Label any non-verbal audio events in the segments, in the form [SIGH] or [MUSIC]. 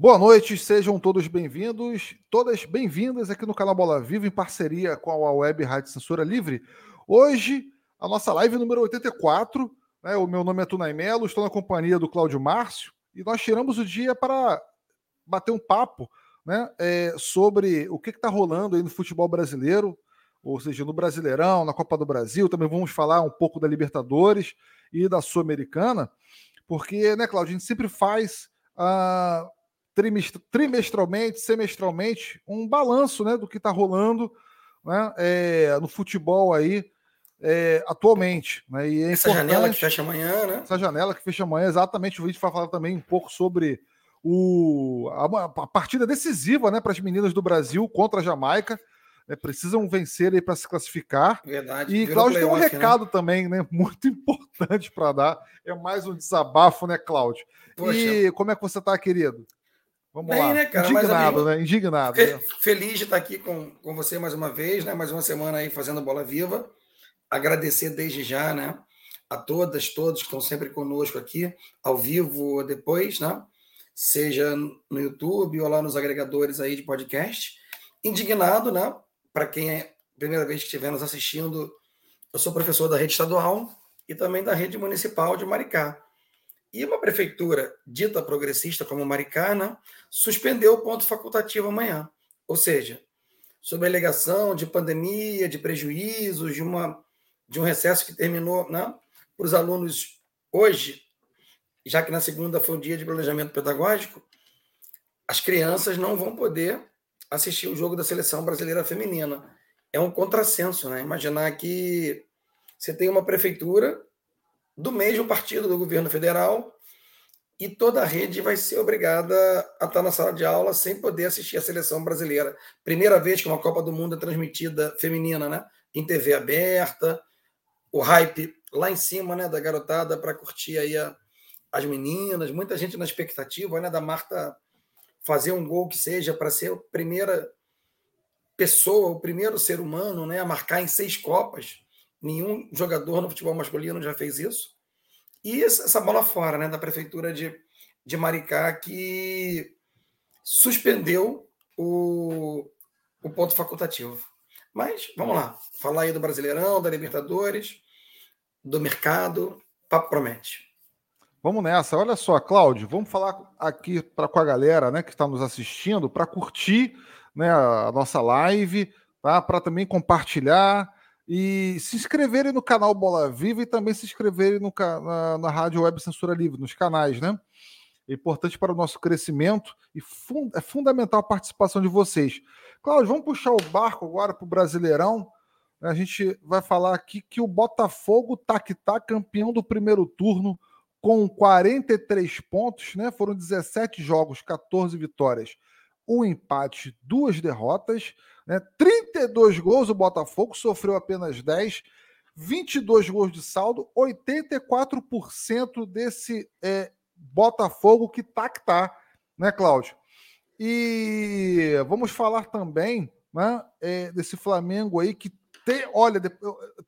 Boa noite, sejam todos bem-vindos, todas bem-vindas aqui no canal Bola Viva, em parceria com a Web Rádio Censura Livre. Hoje, a nossa live número 84. Né, o meu nome é Tunay Melo, estou na companhia do Cláudio Márcio e nós tiramos o dia para bater um papo né, é, sobre o que está rolando aí no futebol brasileiro, ou seja, no Brasileirão, na Copa do Brasil. Também vamos falar um pouco da Libertadores e da Sul-Americana, porque, né, Cláudio, a gente sempre faz. Uh, trimestralmente, semestralmente, um balanço né, do que está rolando né, é, no futebol aí é, atualmente. Né, e é essa janela que fecha amanhã, né? Essa janela que fecha amanhã, exatamente. O vídeo vai falar também um pouco sobre o, a, a partida decisiva né, para as meninas do Brasil contra a Jamaica. Né, precisam vencer aí para se classificar. Verdade. E Cláudio tem um né? recado né? também, né? [LAUGHS] Muito importante para dar. É mais um desabafo, né, Cláudio? E como é que você está, querido? Vamos Bem, lá. Né, cara? Indignado, né? Indignado. Né? Feliz de estar aqui com, com você mais uma vez, né? Mais uma semana aí fazendo bola viva. Agradecer desde já, né? A todas, todos que estão sempre conosco aqui, ao vivo ou depois, né? Seja no YouTube ou lá nos agregadores aí de podcast. Indignado, né? Para quem é a primeira vez que estiver nos assistindo, eu sou professor da rede estadual e também da rede municipal de Maricá. E uma prefeitura dita progressista como Maricana suspendeu o ponto facultativo amanhã. Ou seja, sob a alegação de pandemia, de prejuízos, de, uma, de um recesso que terminou né, para os alunos hoje, já que na segunda foi o dia de planejamento pedagógico, as crianças não vão poder assistir o jogo da seleção brasileira feminina. É um contrassenso, né? Imaginar que você tem uma prefeitura do mesmo partido do governo federal e toda a rede vai ser obrigada a estar na sala de aula sem poder assistir a seleção brasileira. Primeira vez que uma Copa do Mundo é transmitida feminina, né? Em TV aberta, o hype lá em cima, né, da garotada para curtir aí a, as meninas, muita gente na expectativa, né, da Marta fazer um gol que seja para ser a primeira pessoa, o primeiro ser humano, né, a marcar em seis copas. Nenhum jogador no futebol masculino já fez isso. E essa bola fora, né, da prefeitura de, de Maricá, que suspendeu o, o ponto facultativo. Mas vamos lá, falar aí do Brasileirão, da Libertadores, do mercado, papo promete. Vamos nessa. Olha só, Cláudio, vamos falar aqui pra, com a galera né, que está nos assistindo para curtir né, a nossa live, tá? para também compartilhar e se inscreverem no canal Bola Viva e também se inscreverem no, na, na Rádio Web Censura Livre, nos canais, né? É importante para o nosso crescimento e é fundamental a participação de vocês. Cláudio, vamos puxar o barco agora para o Brasileirão. A gente vai falar aqui que o Botafogo tá que tá campeão do primeiro turno com 43 pontos, né? Foram 17 jogos, 14 vitórias, um empate, duas derrotas. Né? 32 gols o Botafogo, sofreu apenas 10, 22 gols de saldo, 84% desse é, Botafogo que tá que tá, né, Cláudio? E vamos falar também né, é, desse Flamengo aí que te, olha,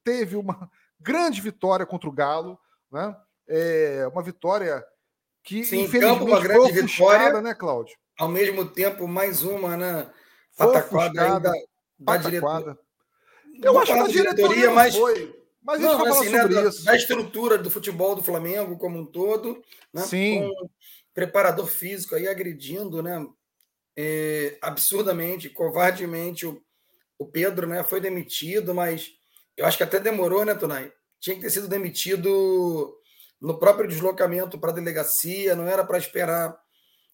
teve uma grande vitória contra o Galo, né? É, uma vitória que Sim, infelizmente campo, uma grande vitória, né, Cláudio? Ao mesmo tempo, mais uma, né? pataquada ainda da diretoria. Eu acho que a diretoria, mas foi. Mas não, assim, né, da, da, estrutura do futebol do Flamengo como um todo, né, Sim. com preparador físico aí agredindo, né, é, absurdamente, covardemente o, o Pedro, né, foi demitido, mas eu acho que até demorou, né, Tonai? Tinha que ter sido demitido no próprio deslocamento para a delegacia, não era para esperar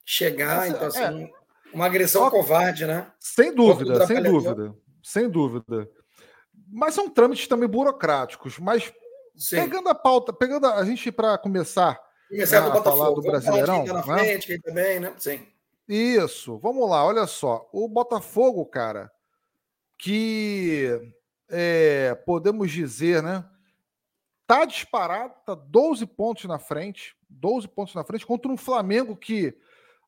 chegar, então assim, é, uma agressão Só... covarde, né? Sem dúvida, sem dúvida. Sem dúvida. Mas são trâmites também burocráticos. Mas Sim. pegando a pauta, pegando a, a gente para começar, começar né, a falar do Brasileirão. Tá na né? frente, também, né? Sim. Isso, vamos lá, olha só. O Botafogo, cara, que é, podemos dizer, né? Tá disparado, tá 12 pontos na frente, 12 pontos na frente contra um Flamengo que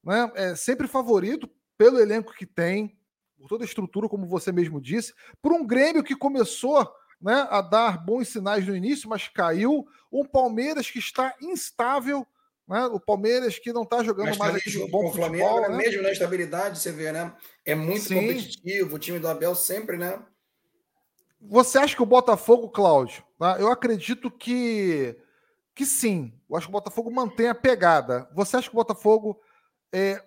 né, é sempre favorito pelo elenco que tem, por toda a estrutura, como você mesmo disse, por um Grêmio que começou né, a dar bons sinais no início, mas caiu, um Palmeiras que está instável, Né? O Palmeiras que não está jogando mais aquele bom com futebol. Flamengo, né? Mesmo na estabilidade, você vê, né? É muito Sim. competitivo, o time do Abel sempre, né? Você acha que o Botafogo, Cláudio? Tá? Eu acredito que, que sim. Eu acho que o Botafogo mantém a pegada. Você acha que o Botafogo é,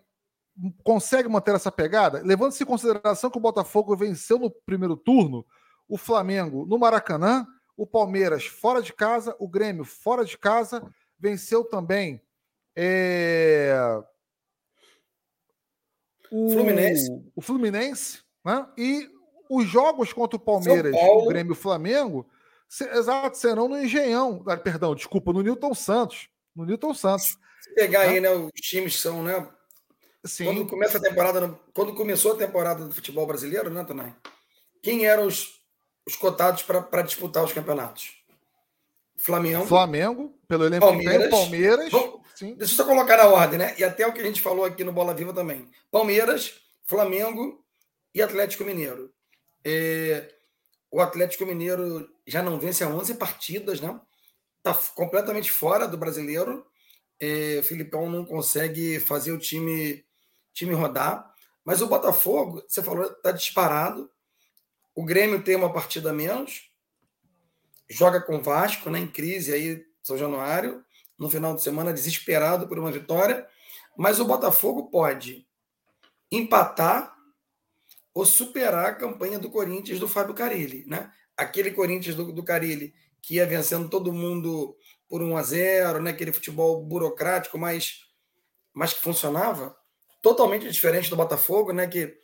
consegue manter essa pegada? Levando-se em consideração que o Botafogo venceu no primeiro turno o Flamengo no Maracanã, o Palmeiras fora de casa, o Grêmio fora de casa, venceu também é, o Fluminense, o Fluminense né? e os jogos contra o Palmeiras, o Grêmio e o Flamengo, se, exato, serão no Engenhão. Ah, perdão, desculpa, no Newton Santos. No Newton Santos. Se pegar né? aí, né, os times são, né? Sim. Quando começa a temporada, quando começou a temporada do futebol brasileiro, né, Tonai? Quem eram os, os cotados para disputar os campeonatos? Flamengo. Flamengo, pelo elenco Palmeiras, Palmeiras. sim. Deixa eu só colocar na ordem, né? E até o que a gente falou aqui no Bola Viva também. Palmeiras, Flamengo e Atlético Mineiro. É, o Atlético Mineiro já não vence há 11 partidas, né? Está completamente fora do brasileiro. É, o Filipão não consegue fazer o time, time rodar. Mas o Botafogo, você falou, está disparado. O Grêmio tem uma partida menos. Joga com o Vasco, né, em crise aí, São Januário. No final de semana, desesperado por uma vitória. Mas o Botafogo pode empatar ou superar a campanha do Corinthians do Fábio Carilli, né? Aquele Corinthians do, do Carilli que ia vencendo todo mundo por 1 a 0, né? Aquele futebol burocrático, mas, mas que funcionava, totalmente diferente do Botafogo, né? Que,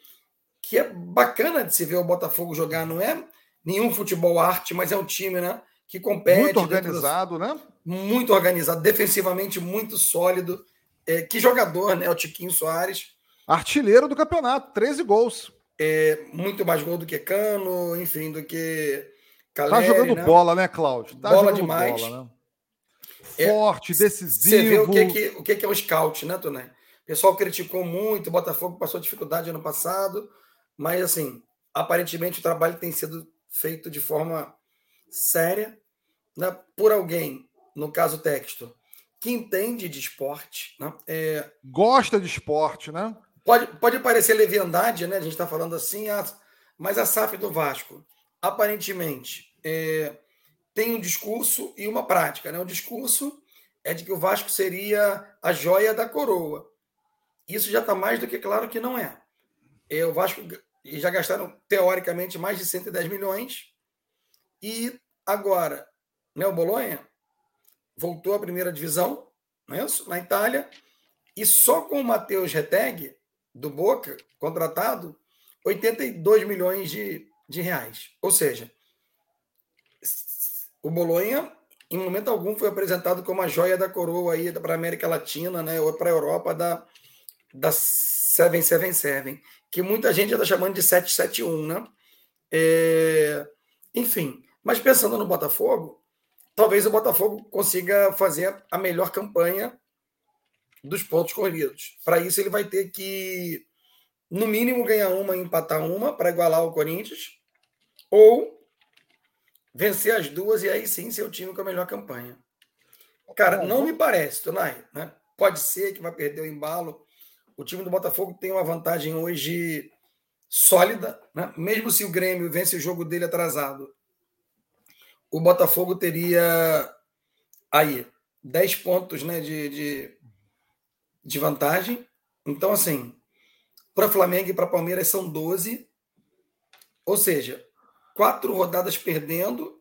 que é bacana de se ver o Botafogo jogar, não é nenhum futebol arte, mas é um time, né? Que compete. Muito organizado, né? Muito organizado, defensivamente muito sólido. É, que jogador, né? O Tiquinho Soares. Artilheiro do campeonato, 13 gols é, muito mais gol do que Cano, enfim, do que Caleri, Tá jogando né? bola, né, Cláudio? Tá bola demais. Bola, né? É, Forte, é, decisivo. Você vê o que, que, o que, que é o scout, né, Tonê? O pessoal criticou muito, o Botafogo passou dificuldade ano passado, mas, assim, aparentemente o trabalho tem sido feito de forma séria né, por alguém, no caso Texto, que entende de esporte. Né, é... Gosta de esporte, né? Pode, pode parecer leviandade, né? A gente está falando assim, ah, mas a SAF do Vasco, aparentemente, é, tem um discurso e uma prática. Né? O discurso é de que o Vasco seria a joia da coroa. Isso já está mais do que claro que não é. é o Vasco já gastaram, teoricamente, mais de 110 milhões. E agora, né, o Bolonha voltou à primeira divisão, não é isso? na Itália, e só com o Matheus Reteg do Boca, contratado, 82 milhões de, de reais. Ou seja, o Bolonha, em momento algum, foi apresentado como a joia da coroa aí para a América Latina, né, ou para a Europa da, da 777, que muita gente já está chamando de 771, né? É, enfim, mas pensando no Botafogo, talvez o Botafogo consiga fazer a melhor campanha dos pontos corridos. Para isso, ele vai ter que, no mínimo, ganhar uma e empatar uma para igualar o Corinthians, ou vencer as duas e aí sim ser o time com a melhor campanha. Cara, não me parece, Tonai. Né? Pode ser que vai perder o embalo. O time do Botafogo tem uma vantagem hoje sólida, né? mesmo se o Grêmio vence o jogo dele atrasado. O Botafogo teria aí 10 pontos né, de, de de vantagem. Então, assim, para Flamengo e para Palmeiras são 12. Ou seja, quatro rodadas perdendo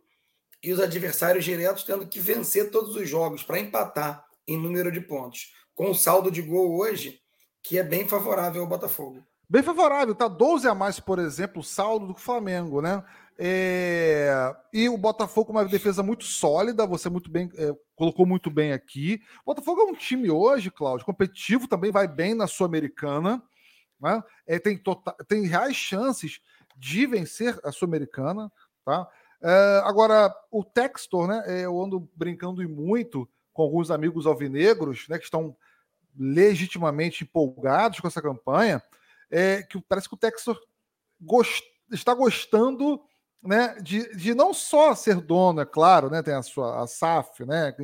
e os adversários diretos tendo que vencer todos os jogos para empatar em número de pontos. Com o saldo de gol hoje, que é bem favorável ao Botafogo. Bem favorável, tá 12 a mais, por exemplo, o saldo do Flamengo, né? É... E o Botafogo uma defesa muito sólida, você muito bem é, colocou muito bem aqui. O Botafogo é um time hoje, Cláudio, competitivo, também vai bem na Sul-Americana. Né? É, tem, total, tem reais chances de vencer a Sul-Americana. Tá? É, agora, o Textor, né? É, eu ando brincando muito com alguns amigos alvinegros, né? Que estão legitimamente empolgados com essa campanha. É, que parece que o Textor gost, está gostando né, de, de não só ser dono, é claro, né, tem a sua a SAF, né,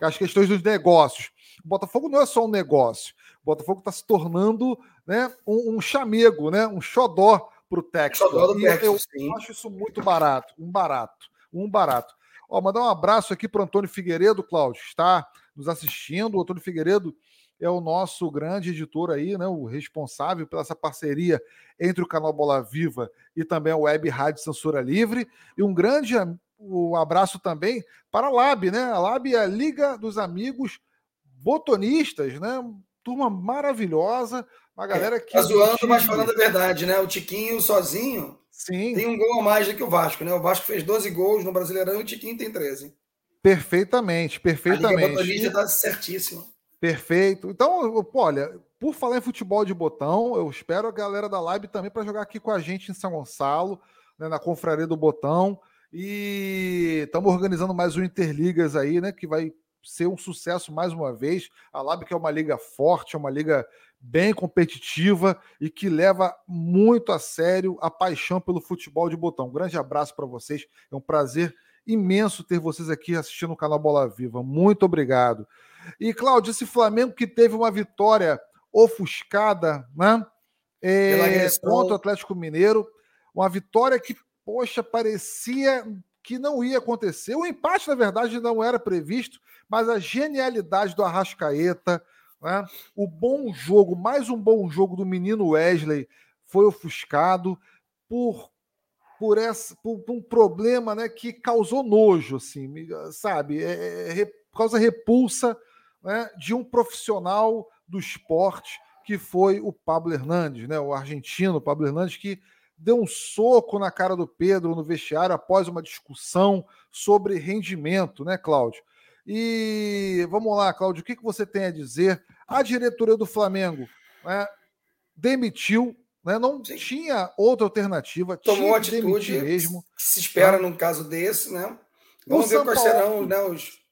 as questões dos negócios, O Botafogo não é só um negócio. O Botafogo está se tornando né, um, um, chamego, né, um xodó para o Texas. Eu, acho isso muito barato, um barato, um barato. Ó, mandar um abraço aqui para o Antônio Figueiredo, Cláudio, está nos assistindo. O Antônio Figueiredo é o nosso grande editor aí, né, o responsável pela essa parceria entre o canal Bola Viva e também a Web Rádio Censura Livre. E um grande um abraço também para a Lab, né? A Lab é a Liga dos Amigos Botonistas, né? Turma maravilhosa, uma galera que. Tá zoando, mas falando a verdade, né? O Tiquinho sozinho Sim. tem um gol a mais do que o Vasco, né? O Vasco fez 12 gols no Brasileirão e o Tiquinho tem 13. Perfeitamente, perfeitamente. A Liga está certíssimo. Perfeito. Então, olha, por falar em futebol de botão, eu espero a galera da live também para jogar aqui com a gente em São Gonçalo, né, na Confraria do Botão. E estamos organizando mais um Interligas aí, né? Que vai ser um sucesso mais uma vez. A Lab que é uma liga forte, é uma liga bem competitiva e que leva muito a sério a paixão pelo futebol de botão. Um grande abraço para vocês. É um prazer imenso ter vocês aqui assistindo o canal Bola Viva. Muito obrigado. E, Cláudio, esse Flamengo que teve uma vitória ofuscada, né? É, contra o Atlético Mineiro. Uma vitória que poxa, parecia que não ia acontecer. O empate, na verdade, não era previsto, mas a genialidade do Arrascaeta, né? o bom jogo, mais um bom jogo do menino Wesley, foi ofuscado por por, essa, por, por um problema né, que causou nojo, assim, sabe? É, é, é causa repulsa né, de um profissional do esporte que foi o Pablo Hernandes, né, o argentino Pablo Hernandes, que deu um soco na cara do Pedro no vestiário após uma discussão sobre rendimento, né, Cláudio? E vamos lá, Cláudio, o que, que você tem a dizer? A diretoria do Flamengo né, demitiu, né, não Sim. tinha outra alternativa, tomou atitude mesmo. Que se espera né? num caso desse, né? Vamos o ver São quais Paulo... serão né, os.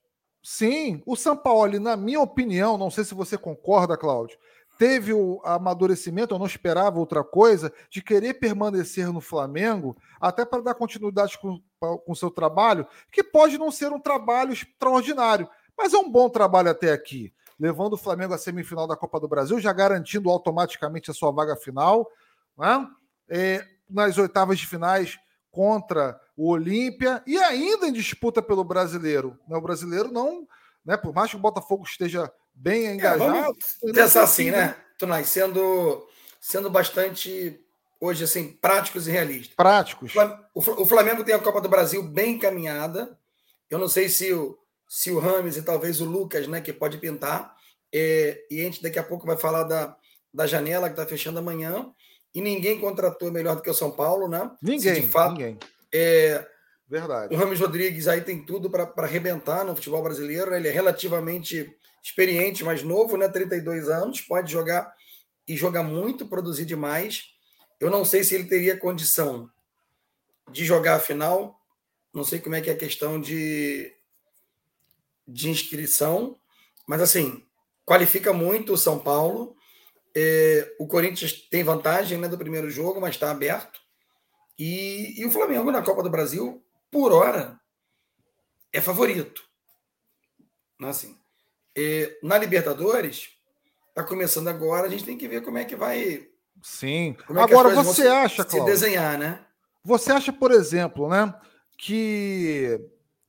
Sim, o Sampaoli, na minha opinião, não sei se você concorda, Cláudio, teve o amadurecimento, eu não esperava outra coisa, de querer permanecer no Flamengo, até para dar continuidade com o seu trabalho, que pode não ser um trabalho extraordinário, mas é um bom trabalho até aqui, levando o Flamengo à semifinal da Copa do Brasil, já garantindo automaticamente a sua vaga final, né? é, nas oitavas de finais contra o Olímpia e ainda em disputa pelo brasileiro. O brasileiro não, né, por mais que o Botafogo esteja bem é, engajado. É, pensar assim, né, Tunai? Sendo, sendo bastante, hoje, assim, práticos e realistas. Práticos. O Flamengo tem a Copa do Brasil bem encaminhada. Eu não sei se o, se o Rames e talvez o Lucas, né, que pode pintar. É, e a gente daqui a pouco vai falar da, da janela que está fechando amanhã. E ninguém contratou melhor do que o São Paulo, né? Ninguém. Se de fato, ninguém. É, Verdade. O Rames Rodrigues aí tem tudo para arrebentar no futebol brasileiro. Né? Ele é relativamente experiente, mais novo, né? 32 anos, pode jogar e jogar muito, produzir demais. Eu não sei se ele teria condição de jogar a final. Não sei como é que é a questão de, de inscrição, mas assim, qualifica muito o São Paulo. É, o Corinthians tem vantagem né, do primeiro jogo, mas está aberto. E, e o Flamengo na Copa do Brasil, por hora, é favorito. Assim, e, na Libertadores, está começando agora, a gente tem que ver como é que vai. Sim. É agora você acha, se desenhar, né? Você acha, por exemplo, né, que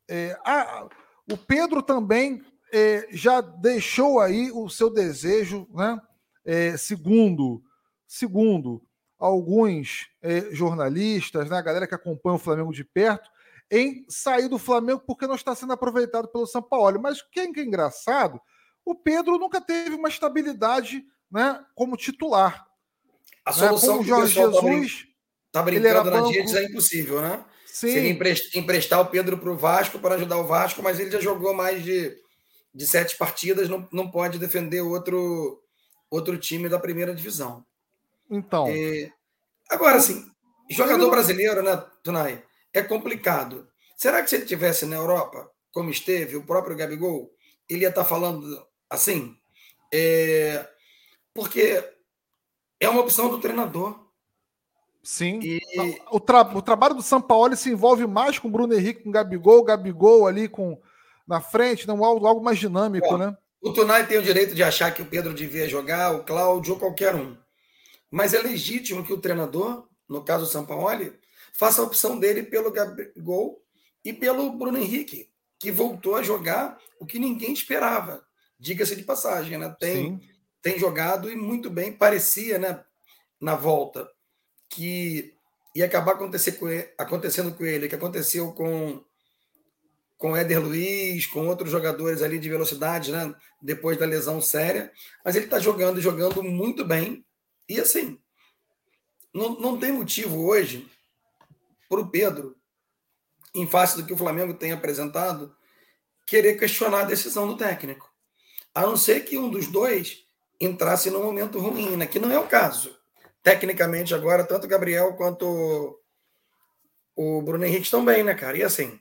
é, a, o Pedro também é, já deixou aí o seu desejo, né? É, segundo, segundo alguns é, jornalistas, né, a galera que acompanha o Flamengo de perto, em sair do Flamengo porque não está sendo aproveitado pelo São Paulo. Mas o que é engraçado, o Pedro nunca teve uma estabilidade né, como titular. A né? solução né? o Jorge tá Jesus. Tá brincando na banco... é impossível, né? Sim. Seria emprestar o Pedro para o Vasco para ajudar o Vasco, mas ele já jogou mais de, de sete partidas, não, não pode defender outro, outro time da primeira divisão. Então. É... Agora, assim, jogador brasileiro, né, Tunai? É complicado. Será que se ele tivesse na Europa, como esteve, o próprio Gabigol, ele ia estar falando assim? É, porque é uma opção do treinador. Sim. E... O, tra o trabalho do São Paulo se envolve mais com o Bruno Henrique, com o Gabigol, o Gabigol ali com na frente, não algo, algo mais dinâmico, né? O Tunai tem o direito de achar que o Pedro devia jogar, o Cláudio ou qualquer um. Mas é legítimo que o treinador, no caso o Sampaoli, faça a opção dele pelo Gabigol e pelo Bruno Henrique, que voltou a jogar o que ninguém esperava. Diga-se de passagem, né? Tem, tem jogado e muito bem. Parecia, né, na volta, que ia acabar acontecendo com ele, que aconteceu com com o Éder Luiz, com outros jogadores ali de velocidade, né? Depois da lesão séria. Mas ele está jogando, jogando muito bem. E assim, não, não tem motivo hoje para o Pedro, em face do que o Flamengo tem apresentado, querer questionar a decisão do técnico. A não ser que um dos dois entrasse num momento ruim, né? que não é o caso. Tecnicamente, agora, tanto o Gabriel quanto o Bruno Henrique estão bem, né, cara? E assim,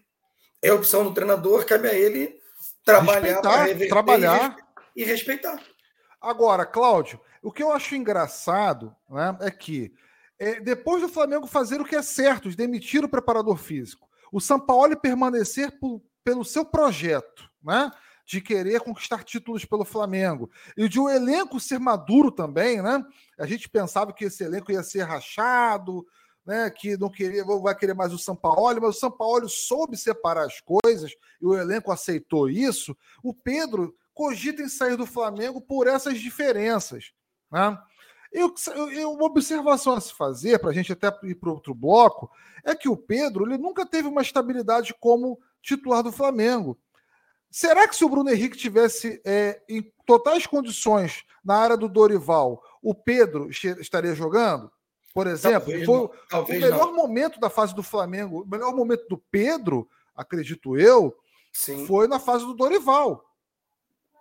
é opção do treinador, cabe a ele trabalhar para trabalhar e respeitar. Agora, Cláudio, o que eu acho engraçado né, é que é, depois do Flamengo fazer o que é certo, de demitir o preparador físico, o Sampaoli permanecer por, pelo seu projeto, né? De querer conquistar títulos pelo Flamengo e de o um elenco ser maduro também, né? A gente pensava que esse elenco ia ser rachado, né? Que não queria, vai querer mais o Sampaoli, mas o Sampaoli soube separar as coisas e o elenco aceitou isso. O Pedro cogita em sair do Flamengo por essas diferenças, né? Eu, eu, uma observação a se fazer, para a gente até ir para outro bloco, é que o Pedro ele nunca teve uma estabilidade como titular do Flamengo. Será que se o Bruno Henrique tivesse é, em totais condições na área do Dorival, o Pedro estaria jogando? Por exemplo, talvez foi o melhor não. momento da fase do Flamengo, o melhor momento do Pedro, acredito eu, Sim. foi na fase do Dorival.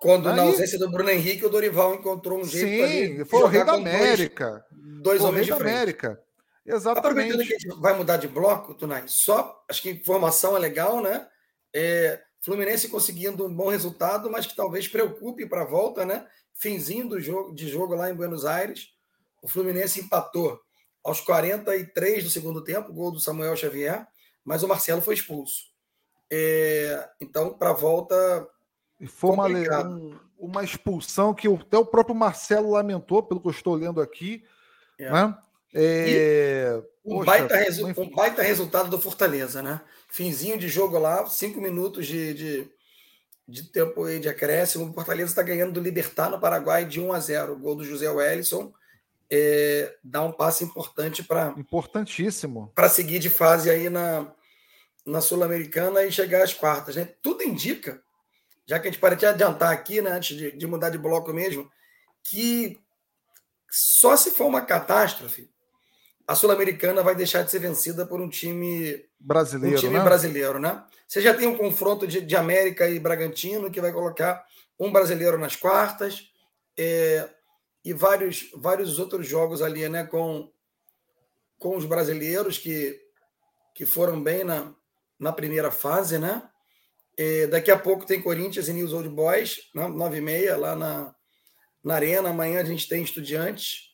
Quando Aí, na ausência do Bruno Henrique, o Dorival encontrou um jeito Sim, ali foi o rei da América. Dois, dois homens frente. América. Exatamente. Aproveitando que a gente vai mudar de bloco, Tunai, só acho que informação é legal, né? É, Fluminense conseguindo um bom resultado, mas que talvez preocupe para a volta, né? Finzinho do jogo, de jogo lá em Buenos Aires. O Fluminense empatou aos 43 do segundo tempo, gol do Samuel Xavier, mas o Marcelo foi expulso. É, então, para a volta, e foi uma, um, uma expulsão que até o próprio Marcelo lamentou, pelo que eu estou lendo aqui. É. Né? É... Um, Poxa, baita resu... um baita resultado do Fortaleza, né? Finzinho de jogo lá, cinco minutos de, de, de tempo de acréscimo. O Fortaleza está ganhando do Libertar no Paraguai de 1 a 0. O gol do José Wellison é, dá um passo importante para. Importantíssimo. Para seguir de fase aí na, na Sul-Americana e chegar às quartas. Né? Tudo indica já que a gente pode adiantar aqui, né, antes de, de mudar de bloco mesmo, que só se for uma catástrofe, a Sul-Americana vai deixar de ser vencida por um time brasileiro. Um time né? brasileiro, né? Você já tem um confronto de, de América e Bragantino que vai colocar um brasileiro nas quartas é, e vários, vários outros jogos ali, né? Com, com os brasileiros que, que foram bem na, na primeira fase, né? É, daqui a pouco tem Corinthians e News Old Boys, né, 9 e meia, lá na, na Arena. Amanhã a gente tem Estudiantes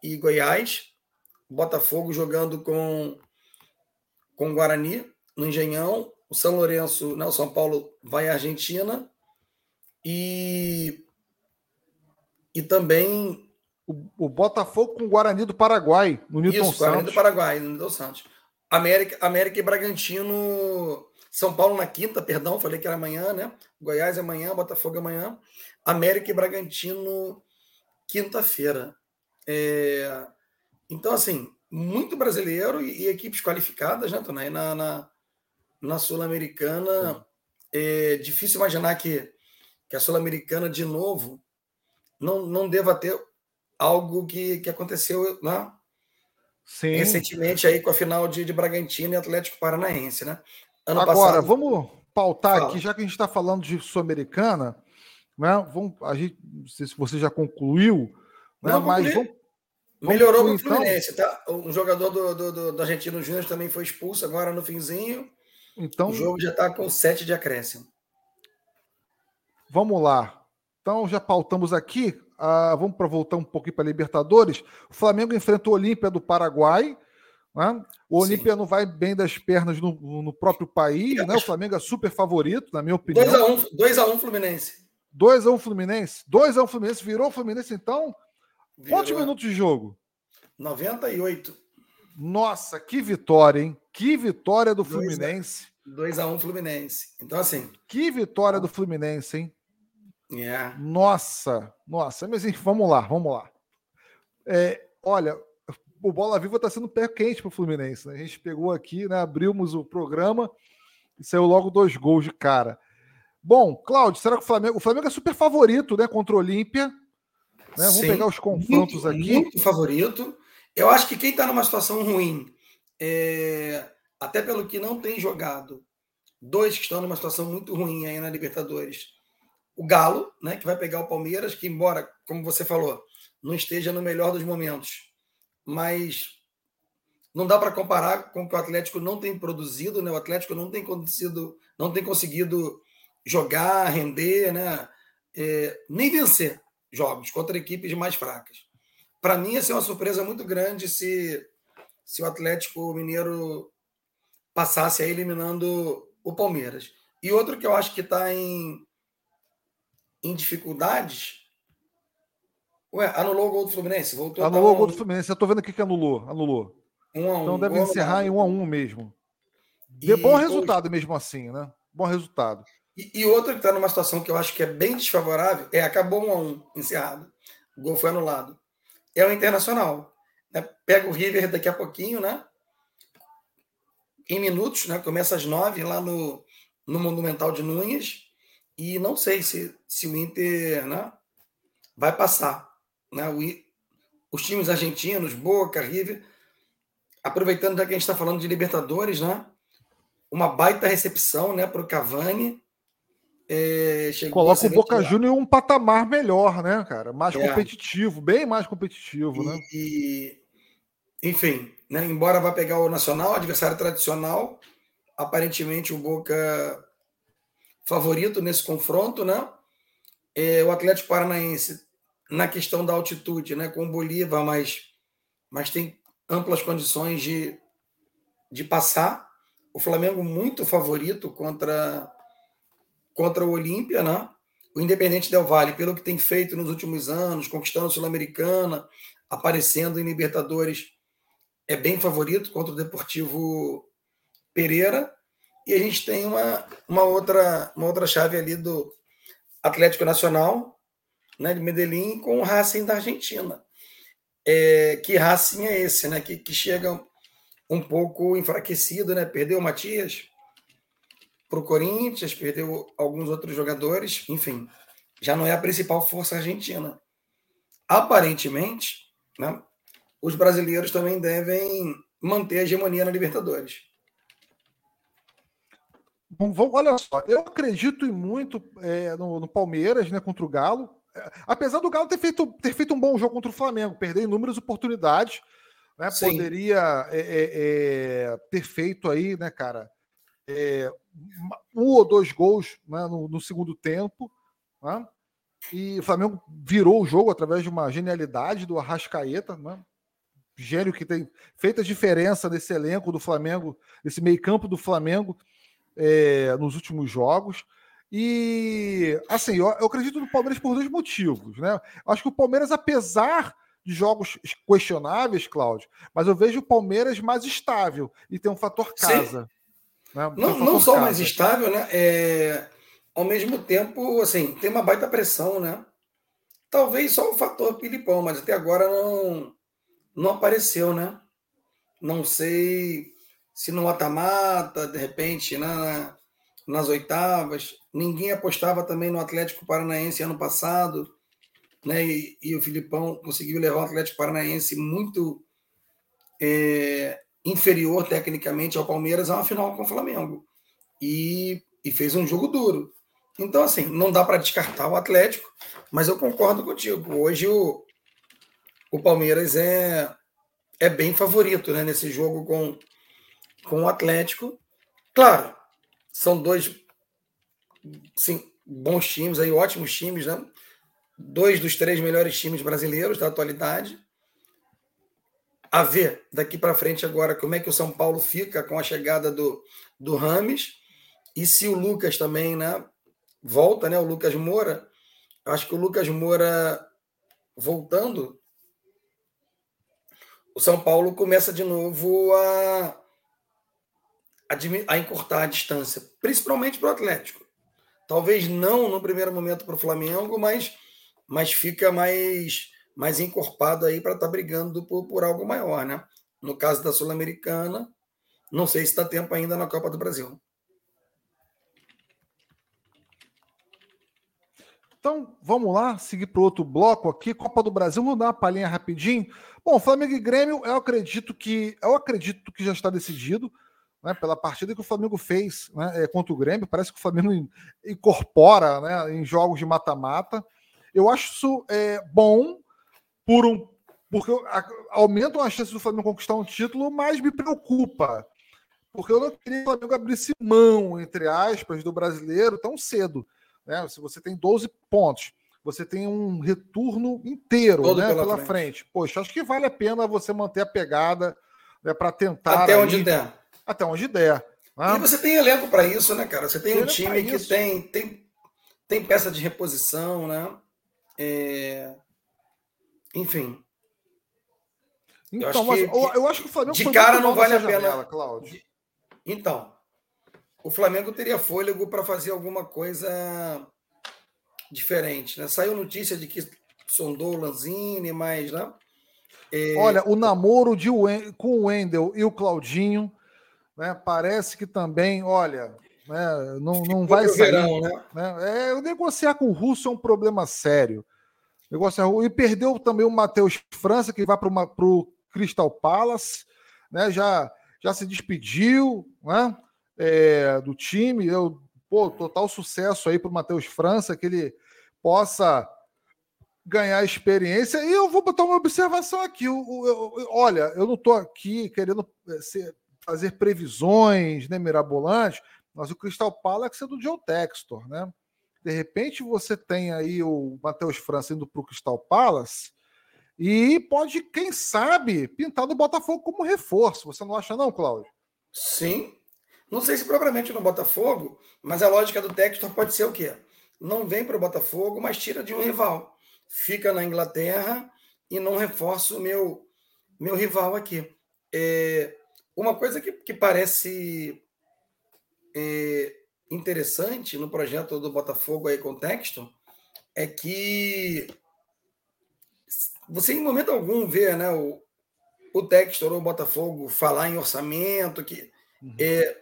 e Goiás. Botafogo jogando com com Guarani no Engenhão. O São Lourenço, né, o São Paulo vai à Argentina. E, e também. O, o Botafogo com o Guarani do Paraguai, no Newton Isso, Santos. Guarani do Paraguai, no Newton Santos. América, América e Bragantino são Paulo na quinta, perdão, falei que era amanhã, né? Goiás amanhã, Botafogo amanhã. América e Bragantino, quinta-feira. É... Então, assim, muito brasileiro e, e equipes qualificadas, né, Tonai? Na, na, na Sul-Americana, é difícil imaginar que, que a Sul-Americana, de novo, não, não deva ter algo que, que aconteceu né? Sim. recentemente aí com a final de, de Bragantino e Atlético Paranaense, né? Ano Agora, passado... vamos pautar Fala. aqui, já que a gente está falando de Sul-Americana, né? Vamos, a gente, não sei se você já concluiu, né? Não, mas vamos, Melhorou o então? Fluminense, então? tá? Um jogador do, do, do, do Argentino Júnior também foi expulso agora no finzinho. Então, o jogo já está com sete de acréscimo. Vamos lá. Então já pautamos aqui. Uh, vamos para voltar um pouquinho para Libertadores. O Flamengo enfrenta o Olímpia do Paraguai né? O Olímpia não vai bem das pernas no, no próprio país, né? O Flamengo é super favorito, na minha opinião. 2x1 um, dois a um Fluminense. 2x1 Fluminense? 2x1 Fluminense, virou Fluminense então? Virou. Quantos minutos de jogo? 98. Nossa, que vitória, hein? Que vitória do Fluminense. 2x1 Fluminense. Então, assim. Que vitória do Fluminense, hein? Yeah. Nossa, nossa. Mas enfim, vamos lá, vamos lá. É, olha, o Bola Viva está sendo pé quente para o Fluminense. Né? A gente pegou aqui, né, abrimos o programa e saiu logo dois gols de cara. Bom, Cláudio, será que o Flamengo. O Flamengo é super favorito né, contra o Olímpia. Né? Vamos Sim, pegar os confrontos muito, aqui. Muito favorito. Eu acho que quem está numa situação ruim, é, até pelo que não tem jogado, dois que estão numa situação muito ruim aí na Libertadores. O Galo, né, que vai pegar o Palmeiras, que embora, como você falou, não esteja no melhor dos momentos, mas não dá para comparar com o que o Atlético não tem produzido, né? O Atlético não tem conseguido, não tem conseguido jogar, render, né? É, nem vencer jogos contra equipes mais fracas. Para mim, ia ser uma surpresa muito grande se, se o Atlético Mineiro passasse aí eliminando o Palmeiras. E outro que eu acho que está em, em dificuldades. Ué, anulou o gol do Fluminense? Voltou anulou o gol do Fluminense. Eu estou vendo aqui que anulou. Anulou. Um a um. Então deve encerrar em um a um mesmo. E, bom resultado mesmo assim, né? Bom resultado. E, e outro que está numa situação que eu acho que é bem desfavorável é acabou um a um encerrado. O gol foi anulado é o Internacional. Né? Pega o River daqui a pouquinho, né? Em minutos, né? Começa às nove lá no, no Monumental de Núñez. E não sei se, se o Inter né, vai passar. Né? Os times argentinos, Boca, River, aproveitando já que a gente está falando de Libertadores, né? Uma baita recepção né, para o Cavani. É, Coloca o Boca Juniors em um patamar melhor, né, cara? Mais é. competitivo, bem mais competitivo, e, né? E, enfim, né, embora vá pegar o Nacional, adversário tradicional, aparentemente o Boca favorito nesse confronto, né? É, o Atlético Paranaense na questão da altitude, né, com o Bolívar, mas, mas tem amplas condições de, de passar. O Flamengo muito favorito contra contra o Olímpia, né? O Independente Del Vale, pelo que tem feito nos últimos anos, conquistando a Sul-Americana, aparecendo em Libertadores, é bem favorito contra o Deportivo Pereira. E a gente tem uma, uma, outra, uma outra chave ali do Atlético Nacional, né, de Medellín, com o Racing da Argentina. É, que Racing é esse, né? Que, que chega um pouco enfraquecido, né? Perdeu o Matias, para o Corinthians, perdeu alguns outros jogadores, enfim, já não é a principal força argentina. Aparentemente, né, os brasileiros também devem manter a hegemonia na Libertadores. Bom, olha só, eu acredito muito é, no, no, Palmeiras, né, contra o Galo. Apesar do Galo ter feito, ter feito um bom jogo contra o Flamengo, perder inúmeras oportunidades, né, poderia é, é, é, ter feito aí, né, cara, é, um ou dois gols né, no, no, segundo tempo. Né? E o Flamengo virou o jogo através de uma genialidade do Arrascaeta, né? gênio que tem feito a diferença nesse elenco do Flamengo, nesse meio-campo do Flamengo é, nos últimos jogos. E assim, eu, eu, acredito no Palmeiras por dois motivos. Né? Acho que o Palmeiras, apesar de jogos questionáveis, Cláudio, mas eu vejo o Palmeiras mais estável e tem um fator casa. Né? Não, não só mais estável, né? É, ao mesmo tempo, assim, tem uma baita pressão, né? Talvez só o fator Pilipão, mas até agora não, não apareceu, né? Não sei se no mata-mata, de repente, na, nas oitavas. Ninguém apostava também no Atlético Paranaense ano passado, né? E, e o Filipão conseguiu levar o Atlético Paranaense muito é, inferior tecnicamente ao Palmeiras a uma final com o Flamengo. E, e fez um jogo duro. Então, assim, não dá para descartar o Atlético, mas eu concordo contigo. Hoje o, o Palmeiras é, é bem favorito né, nesse jogo com, com o Atlético. Claro, são dois sim, bons times, aí, ótimos times, né? Dois dos três melhores times brasileiros da atualidade a ver daqui para frente agora como é que o São Paulo fica com a chegada do, do Rames e se o Lucas também né, volta, né, o Lucas Moura, acho que o Lucas Moura voltando, o São Paulo começa de novo a, a, encurtar a distância, principalmente para o Atlético. Talvez não no primeiro momento para o Flamengo, mas, mas fica mais, mais encorpado aí para estar tá brigando por, por algo maior, né? No caso da Sul-Americana, não sei se está tempo ainda na Copa do Brasil. Então, vamos lá, seguir para o outro bloco aqui. Copa do Brasil, vamos dar uma palhinha rapidinho. Bom, Flamengo e Grêmio, eu acredito que eu acredito que já está decidido, né, pela partida que o Flamengo fez né, é, contra o Grêmio. Parece que o Flamengo incorpora né, em jogos de mata-mata. Eu acho isso é, bom por um, porque aumentam as chances do Flamengo conquistar um título, mas me preocupa. Porque eu não queria que o Flamengo abrisse mão, entre aspas, do brasileiro tão cedo. Né? Se você tem 12 pontos, você tem um retorno inteiro né, pela, pela frente. frente. Poxa, acho que vale a pena você manter a pegada né, para tentar. Até onde der. Até onde der. Né? E você tem elenco para isso, né, cara? Você tem, tem um time que tem, tem, tem peça de reposição, né? É... Enfim. Então, eu acho, que, eu acho que o Flamengo de cara não vale a pena, janela, Cláudio. Então, o Flamengo teria fôlego para fazer alguma coisa diferente. Né? Saiu notícia de que sondou o Lanzini, mas. Né? É... Olha, o namoro de, com o Wendel e o Claudinho né, parece que também, olha, né, não, não vai sair. Verão, né? Né? É, negociar com o Russo é um problema sério. Negociar, e perdeu também o Matheus França, que vai para o Crystal Palace, né, já, já se despediu. Né? é, do time. Eu, pô, total sucesso aí para o Matheus França, que ele possa ganhar experiência. E eu vou botar uma observação aqui. Eu, eu, eu, olha, eu não estou aqui querendo é, ser, fazer previsões né, mirabolantes, mas o Crystal Palace é do Joe Textor, né? De repente você tem aí o Matheus França indo para o Crystal Palace e pode, quem sabe, pintar do Botafogo como reforço. Você não acha, não, Cláudio? Sim, não sei se propriamente no Botafogo, mas a lógica do Textor pode ser o quê? Não vem para o Botafogo, mas tira de um rival. Fica na Inglaterra e não reforça o meu, meu rival aqui. É, uma coisa que, que parece é, interessante no projeto do Botafogo aí com o Textor é que você em momento algum vê né, o, o Textor ou o Botafogo falar em orçamento, que uhum. é,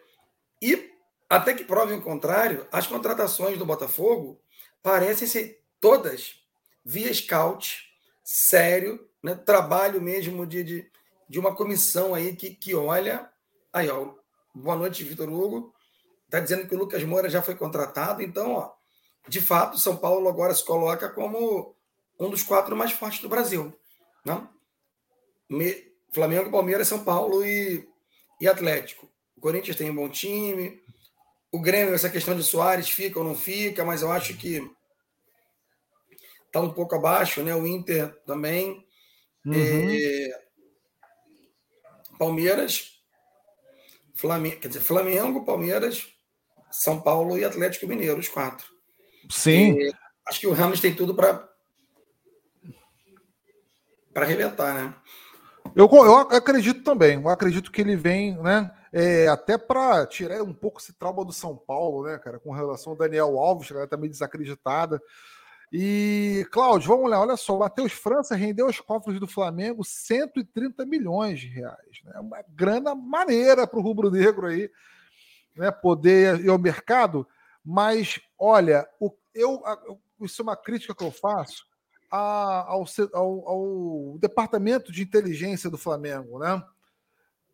e, até que provem o contrário, as contratações do Botafogo parecem ser todas via scout, sério, né? trabalho mesmo de, de, de uma comissão aí que, que olha. Aí, ó, boa noite, Vitor Hugo. Está dizendo que o Lucas Moura já foi contratado, então, ó, de fato, São Paulo agora se coloca como um dos quatro mais fortes do Brasil. Não? Me, Flamengo, Palmeiras, São Paulo e, e Atlético. Corinthians tem um bom time. O Grêmio, essa questão de Soares fica ou não fica, mas eu acho que está um pouco abaixo, né? O Inter também. Uhum. É... Palmeiras, Flamengo, quer dizer, Flamengo, Palmeiras, São Paulo e Atlético Mineiro, os quatro. Sim. É... Acho que o Ramos tem tudo para para arrebentar, né? Eu, eu acredito também. Eu acredito que ele vem, né? É, até para tirar um pouco esse trauma do São Paulo, né, cara, com relação ao Daniel Alves, que está meio desacreditada. E, Cláudio, vamos lá, olha só, o Matheus França rendeu aos cofres do Flamengo 130 milhões de reais. Né? Uma grana maneira para o rubro-negro aí, né, poder ir ao mercado. Mas, olha, o, eu, isso é uma crítica que eu faço a, ao, ao, ao departamento de inteligência do Flamengo, né?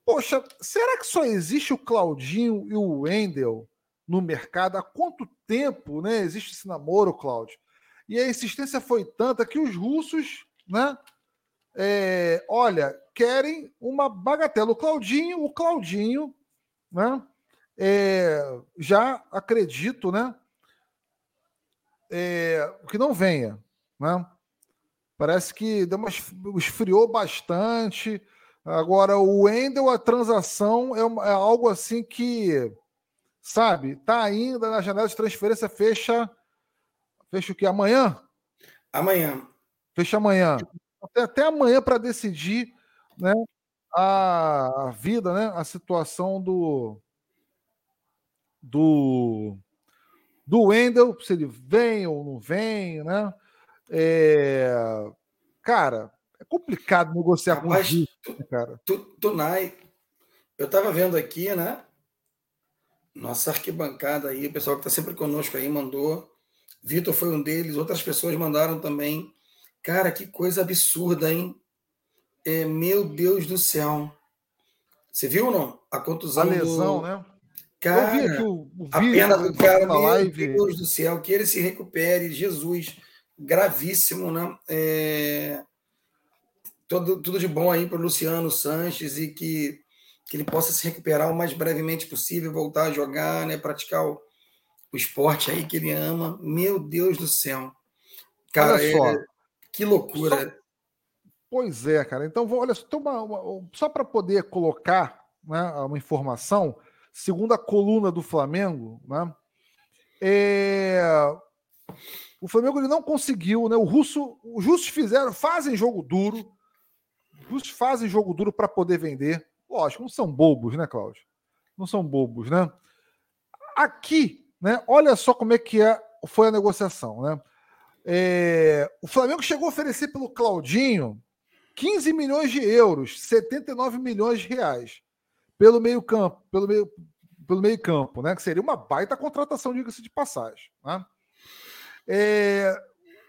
Poxa, será que só existe o Claudinho e o Wendel no mercado? Há quanto tempo né, existe esse namoro, Cláudio? E a insistência foi tanta que os russos, né? É, olha, querem uma bagatela. O Claudinho, o Claudinho, né? É, já acredito, né? É, que não venha, né? Parece que deu uma, esfriou bastante. Agora, o Wendel, a transação é, uma, é, algo assim que, sabe, tá ainda na janela de transferência, fecha. Fecha o que? Amanhã? Amanhã. Fecha amanhã. Até, até amanhã para decidir né, a, a, vida, né, a situação do do do Wendel, se ele vem ou não vem, né? É, cara, é complicado negociar Rapaz, com o tu, né, cara. Tu, Tunai, eu estava vendo aqui, né? Nossa arquibancada aí, o pessoal que está sempre conosco aí mandou. Vitor foi um deles, outras pessoas mandaram também. Cara, que coisa absurda, hein? É, meu Deus do céu. Você viu ou não? A contusão. A lesão, do... né? Cara, eu vi aqui o, o a perna do cara, meu live. Deus do céu, que ele se recupere, Jesus, gravíssimo, né? É... Tudo, tudo de bom aí para o Luciano Sanches e que, que ele possa se recuperar o mais brevemente possível, voltar a jogar, né? Praticar o, o esporte aí que ele ama. Meu Deus do céu. Cara, Olha só. É... que loucura. Só... Pois é, cara. Então, olha, uma, uma, só para poder colocar né, uma informação, segundo a coluna do Flamengo, né, é, o Flamengo ele não conseguiu, né? O Russo, os russos fizeram, fazem jogo duro, os russos fazem jogo duro para poder vender. Lógico, não são bobos, né, Cláudio? Não são bobos, né? Aqui, né? Olha só como é que é, foi a negociação, né? É, o Flamengo chegou a oferecer pelo Claudinho 15 milhões de euros, 79 milhões de reais pelo meio campo, pelo meio, pelo meio campo, né? Que seria uma baita contratação, diga-se de passagem. Né? É,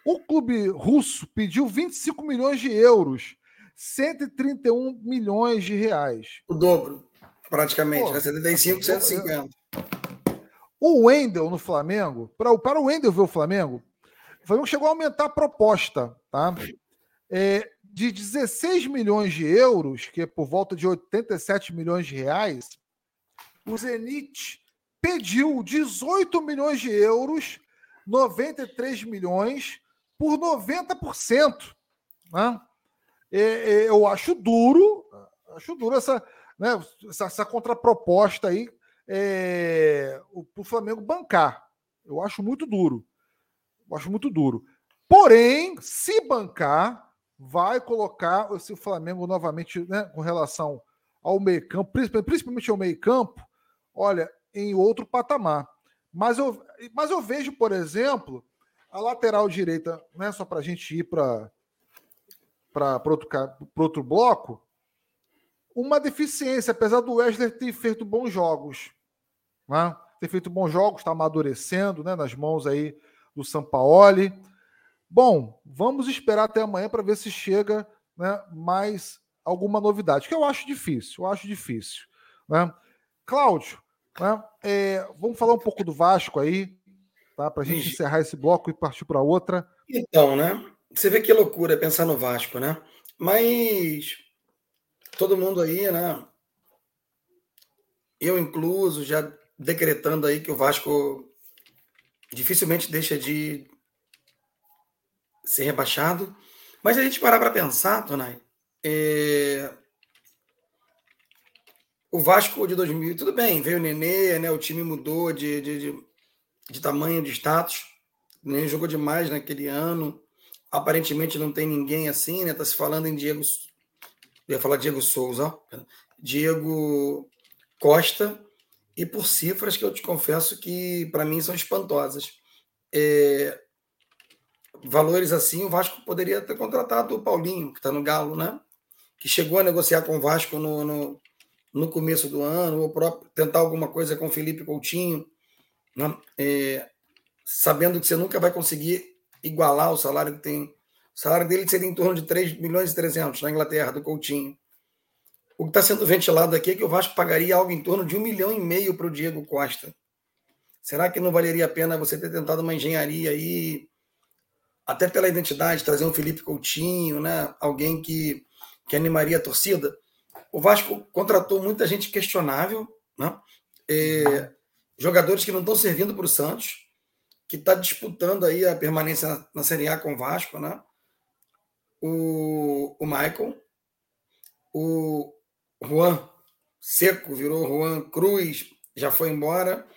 o clube russo pediu 25 milhões de euros, 131 milhões de reais. O dobro, praticamente, Pô, né? 75, 150. O Wendel no Flamengo, para, para o Wendel ver o Flamengo, o Flamengo chegou a aumentar a proposta, tá? É, de 16 milhões de euros, que é por volta de 87 milhões de reais, o Zenit pediu 18 milhões de euros, 93 milhões, por 90%. Né? eu acho duro, acho duro essa, né, essa, essa contraproposta aí é, para o Flamengo bancar. Eu acho muito duro. Eu acho muito duro. Porém, se bancar, vai colocar esse Flamengo novamente né, com relação ao meio-campo, principalmente ao meio-campo, olha, em outro patamar. Mas eu, mas eu vejo, por exemplo, a lateral direita, né, só para a gente ir para outro, outro bloco, uma deficiência, apesar do Wesley ter feito bons jogos. Né? Ter feito bons jogos, está amadurecendo né, nas mãos aí do Sampaoli. Bom, vamos esperar até amanhã para ver se chega né, mais alguma novidade, que eu acho difícil, eu acho difícil. Né? Cláudio, né, é, vamos falar um pouco do Vasco aí, tá? Para a gente encerrar esse bloco e partir para outra. Então, né? Você vê que loucura pensar no Vasco, né? Mas todo mundo aí, né? Eu incluso, já decretando aí que o Vasco dificilmente deixa de ser rebaixado. Mas a gente parar para pensar, Tonai, é... o Vasco de 2000, tudo bem, veio o Nenê, né, o time mudou de, de, de, de tamanho, de status, nem jogou demais naquele ano. Aparentemente não tem ninguém assim, né? Tá se falando em Diego. Eu ia falar Diego Souza, ó. Diego Costa, e por cifras que eu te confesso que para mim são espantosas. É, valores assim, o Vasco poderia ter contratado o Paulinho, que está no Galo, né? Que chegou a negociar com o Vasco no, no, no começo do ano, ou próprio, tentar alguma coisa com o Felipe Coutinho, né? é, sabendo que você nunca vai conseguir igualar o salário que tem. O salário dele seria em torno de 3 milhões e 300 na Inglaterra, do Coutinho. O que está sendo ventilado aqui é que o Vasco pagaria algo em torno de um milhão e meio para o Diego Costa. Será que não valeria a pena você ter tentado uma engenharia aí até pela identidade, trazer um Felipe Coutinho, né? alguém que, que animaria a torcida. O Vasco contratou muita gente questionável, né? É, jogadores que não estão servindo para o Santos, que está disputando aí a permanência na, na, Série A com o Vasco, né? O, o Michael, o Juan Seco virou Juan Cruz, já foi embora,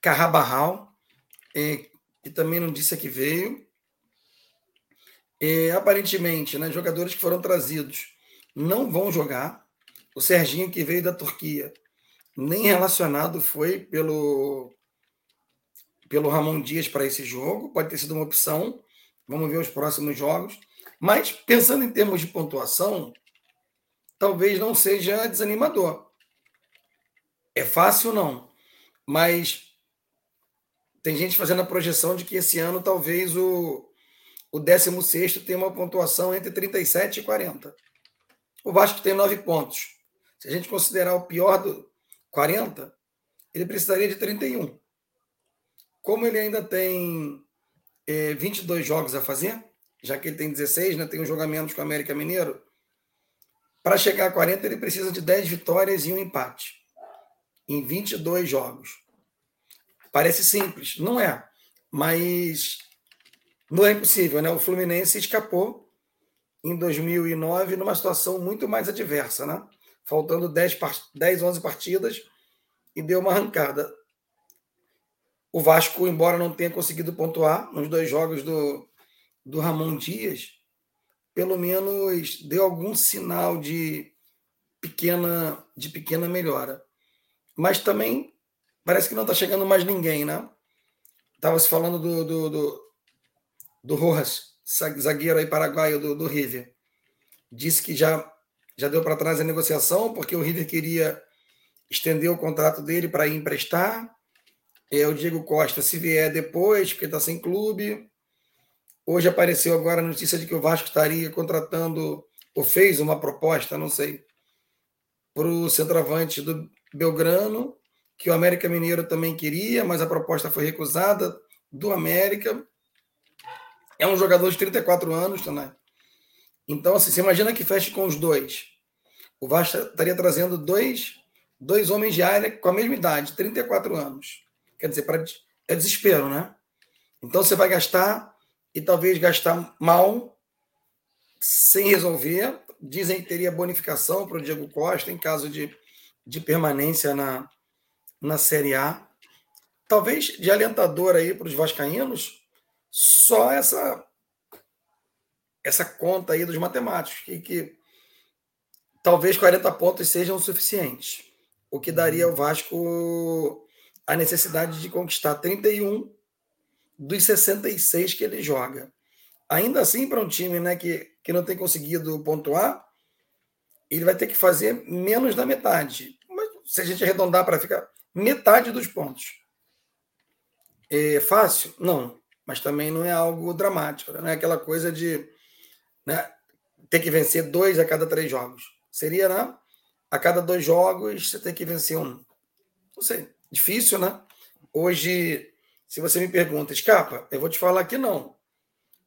Carrabarral, é, que também não disse que veio, E, aparentemente, né, jogadores que foram trazidos não vão jogar. O Serginho, que veio da Turquia, nem relacionado foi pelo, pelo Ramon Dias para esse jogo. Pode ter sido uma opção. Vamos ver os próximos jogos. Mas, pensando em termos de pontuação, talvez não seja desanimador. É fácil, não. Mas tem gente fazendo a projeção de que esse ano talvez o, o 16 tenha uma pontuação entre 37 e 40. O Vasco tem nove pontos. Se a gente considerar o pior do 40, ele precisaria de 31. Como ele ainda tem é, 22 jogos a fazer, já que ele tem 16, né, tem um jogo a menos com o América Mineiro, para chegar a 40 ele precisa de 10 vitórias e um empate em 22 jogos. Parece simples, não é. Mas não é impossível, né? O Fluminense escapou em 2009 numa situação muito mais adversa, né? Faltando 10, 10 11 partidas e deu uma arrancada. O Vasco, embora não tenha conseguido pontuar nos dois jogos do, do Ramon Dias, pelo menos deu algum sinal de pequena, de pequena melhora. Mas também parece que não está chegando mais ninguém, né? Estava se falando do, do, do, do Rojas, zagueiro aí paraguaio do, do River. Disse que já, já deu para trás a negociação, porque o River queria estender o contrato dele para emprestar. É, o Diego Costa, se vier depois, porque está sem clube. Hoje apareceu agora a notícia de que o Vasco estaria contratando, ou fez uma proposta, não sei, para o centroavante do Belgrano que o América Mineiro também queria, mas a proposta foi recusada do América. É um jogador de 34 anos também. Então, assim, você imagina que feche com os dois. O Vasco estaria trazendo dois, dois homens de área com a mesma idade, 34 anos. Quer dizer, pra, é desespero, né? Então você vai gastar e talvez gastar mal, sem resolver. Dizem que teria bonificação para o Diego Costa em caso de, de permanência na, na Série A. Talvez de alentador aí para os vascaínos, só essa essa conta aí dos matemáticos, que, que talvez 40 pontos sejam suficientes, o que daria ao Vasco a necessidade de conquistar 31 dos 66 que ele joga. Ainda assim, para um time né, que, que não tem conseguido pontuar, ele vai ter que fazer menos da metade. Mas se a gente arredondar para ficar metade dos pontos. É fácil? Não, mas também não é algo dramático, não é aquela coisa de né, ter que vencer dois a cada três jogos. Seria, né? A cada dois jogos você tem que vencer um. Não sei, difícil, né? Hoje, se você me pergunta, escapa, eu vou te falar que não.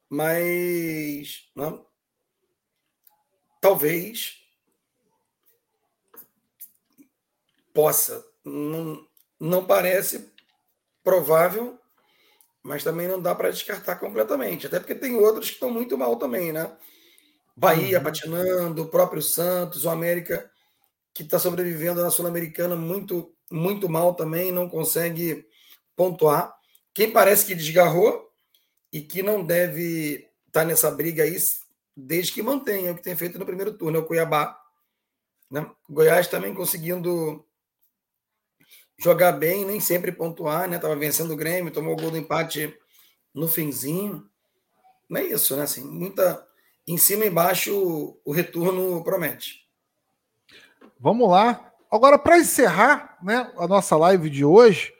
Mas, não, talvez possa não, não parece provável, mas também não dá para descartar completamente. Até porque tem outros que estão muito mal também, né? Bahia uhum. patinando, o próprio Santos, o América que está sobrevivendo na Sul-Americana muito, muito mal também, não consegue pontuar. Quem parece que desgarrou e que não deve estar tá nessa briga aí desde que mantenha o que tem feito no primeiro turno, é o Cuiabá. Né? Goiás também conseguindo jogar bem, nem sempre pontuar, né? Tava vencendo o Grêmio, tomou o gol do empate no finzinho. Não é isso, né? Assim, muita em cima e embaixo o retorno promete. Vamos lá. Agora para encerrar, né, a nossa live de hoje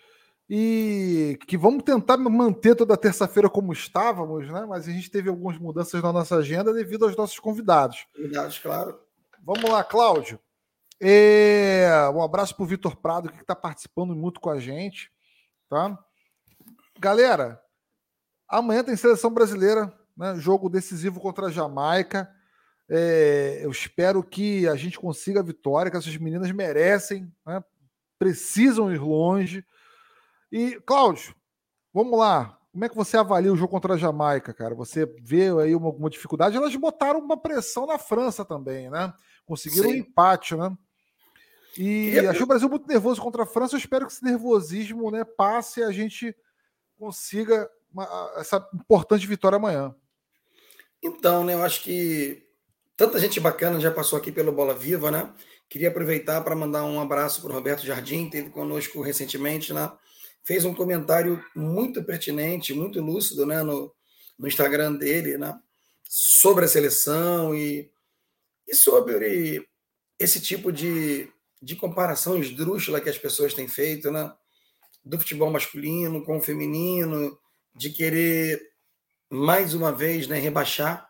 e que vamos tentar manter toda terça-feira como estávamos, né? Mas a gente teve algumas mudanças na nossa agenda devido aos nossos convidados. Convidados, claro. Vamos lá, Cláudio. É, um abraço para o Vitor Prado, que está participando muito com a gente. Tá? Galera, amanhã tem seleção brasileira, né? jogo decisivo contra a Jamaica. É, eu espero que a gente consiga a vitória, que essas meninas merecem, né? precisam ir longe. E, Cláudio, vamos lá. Como é que você avalia o jogo contra a Jamaica, cara? Você vê aí uma, alguma dificuldade? Elas botaram uma pressão na França também, né? Conseguiram Sim. um empate, né? E Queria... achei o Brasil muito nervoso contra a França. Eu espero que esse nervosismo né, passe e a gente consiga uma, essa importante vitória amanhã. Então, né, eu acho que tanta gente bacana já passou aqui pelo Bola Viva, né? Queria aproveitar para mandar um abraço para o Roberto Jardim, teve conosco recentemente, né? Fez um comentário muito pertinente, muito lúcido, né, no, no Instagram dele, né? Sobre a seleção e, e sobre esse tipo de, de comparação esdrúxula que as pessoas têm feito, né? Do futebol masculino com o feminino, de querer mais uma vez né, rebaixar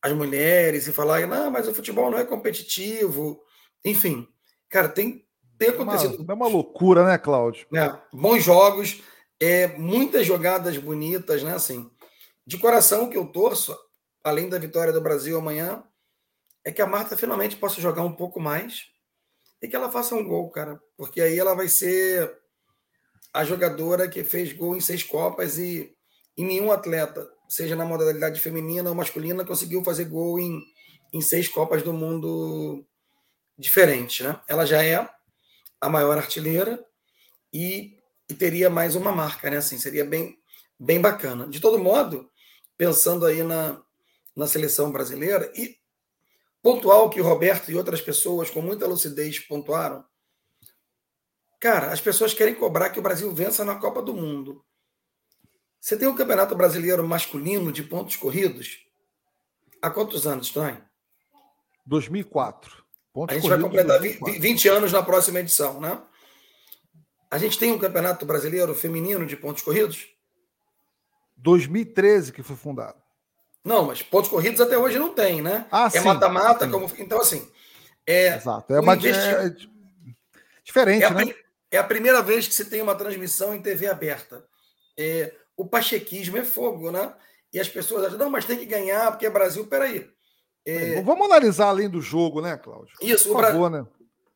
as mulheres e falar, não, mas o futebol não é competitivo. Enfim, cara, tem, tem acontecido. É uma, é uma loucura, né, Cláudio? É, bons jogos, é, muitas jogadas bonitas, né? Assim, de coração que eu torço, além da vitória do Brasil amanhã, é que a Marta finalmente possa jogar um pouco mais e que ela faça um gol, cara. Porque aí ela vai ser a jogadora que fez gol em seis Copas e, e nenhum atleta seja na modalidade feminina ou masculina, conseguiu fazer gol em, em seis Copas do Mundo diferentes. Né? Ela já é a maior artilheira e, e, teria mais uma marca, né? Assim, seria bem, bem bacana. De todo modo, pensando aí na, na seleção brasileira, e pontual que o Roberto e outras pessoas com muita lucidez pontuaram, cara, as pessoas querem cobrar que o Brasil vença na Copa do Mundo. Você tem o um Campeonato Brasileiro masculino de pontos corridos? Há quantos anos, Tony? 2004. A gente vai completar 20, 20 anos na próxima edição, né? A gente tem um Campeonato Brasileiro feminino de pontos corridos? 2013 que foi fundado. Não, mas pontos corridos até hoje não tem, né? Ah, é mata-mata, como então assim. É, Exato. É, uma, investi... é diferente, é a, né? É a primeira vez que se tem uma transmissão em TV aberta. É, o pachequismo é fogo, né? E as pessoas acham, não, mas tem que ganhar, porque é Brasil. Peraí. É... Vamos analisar além do jogo, né, Cláudio? Isso, Por favor, Bra... né?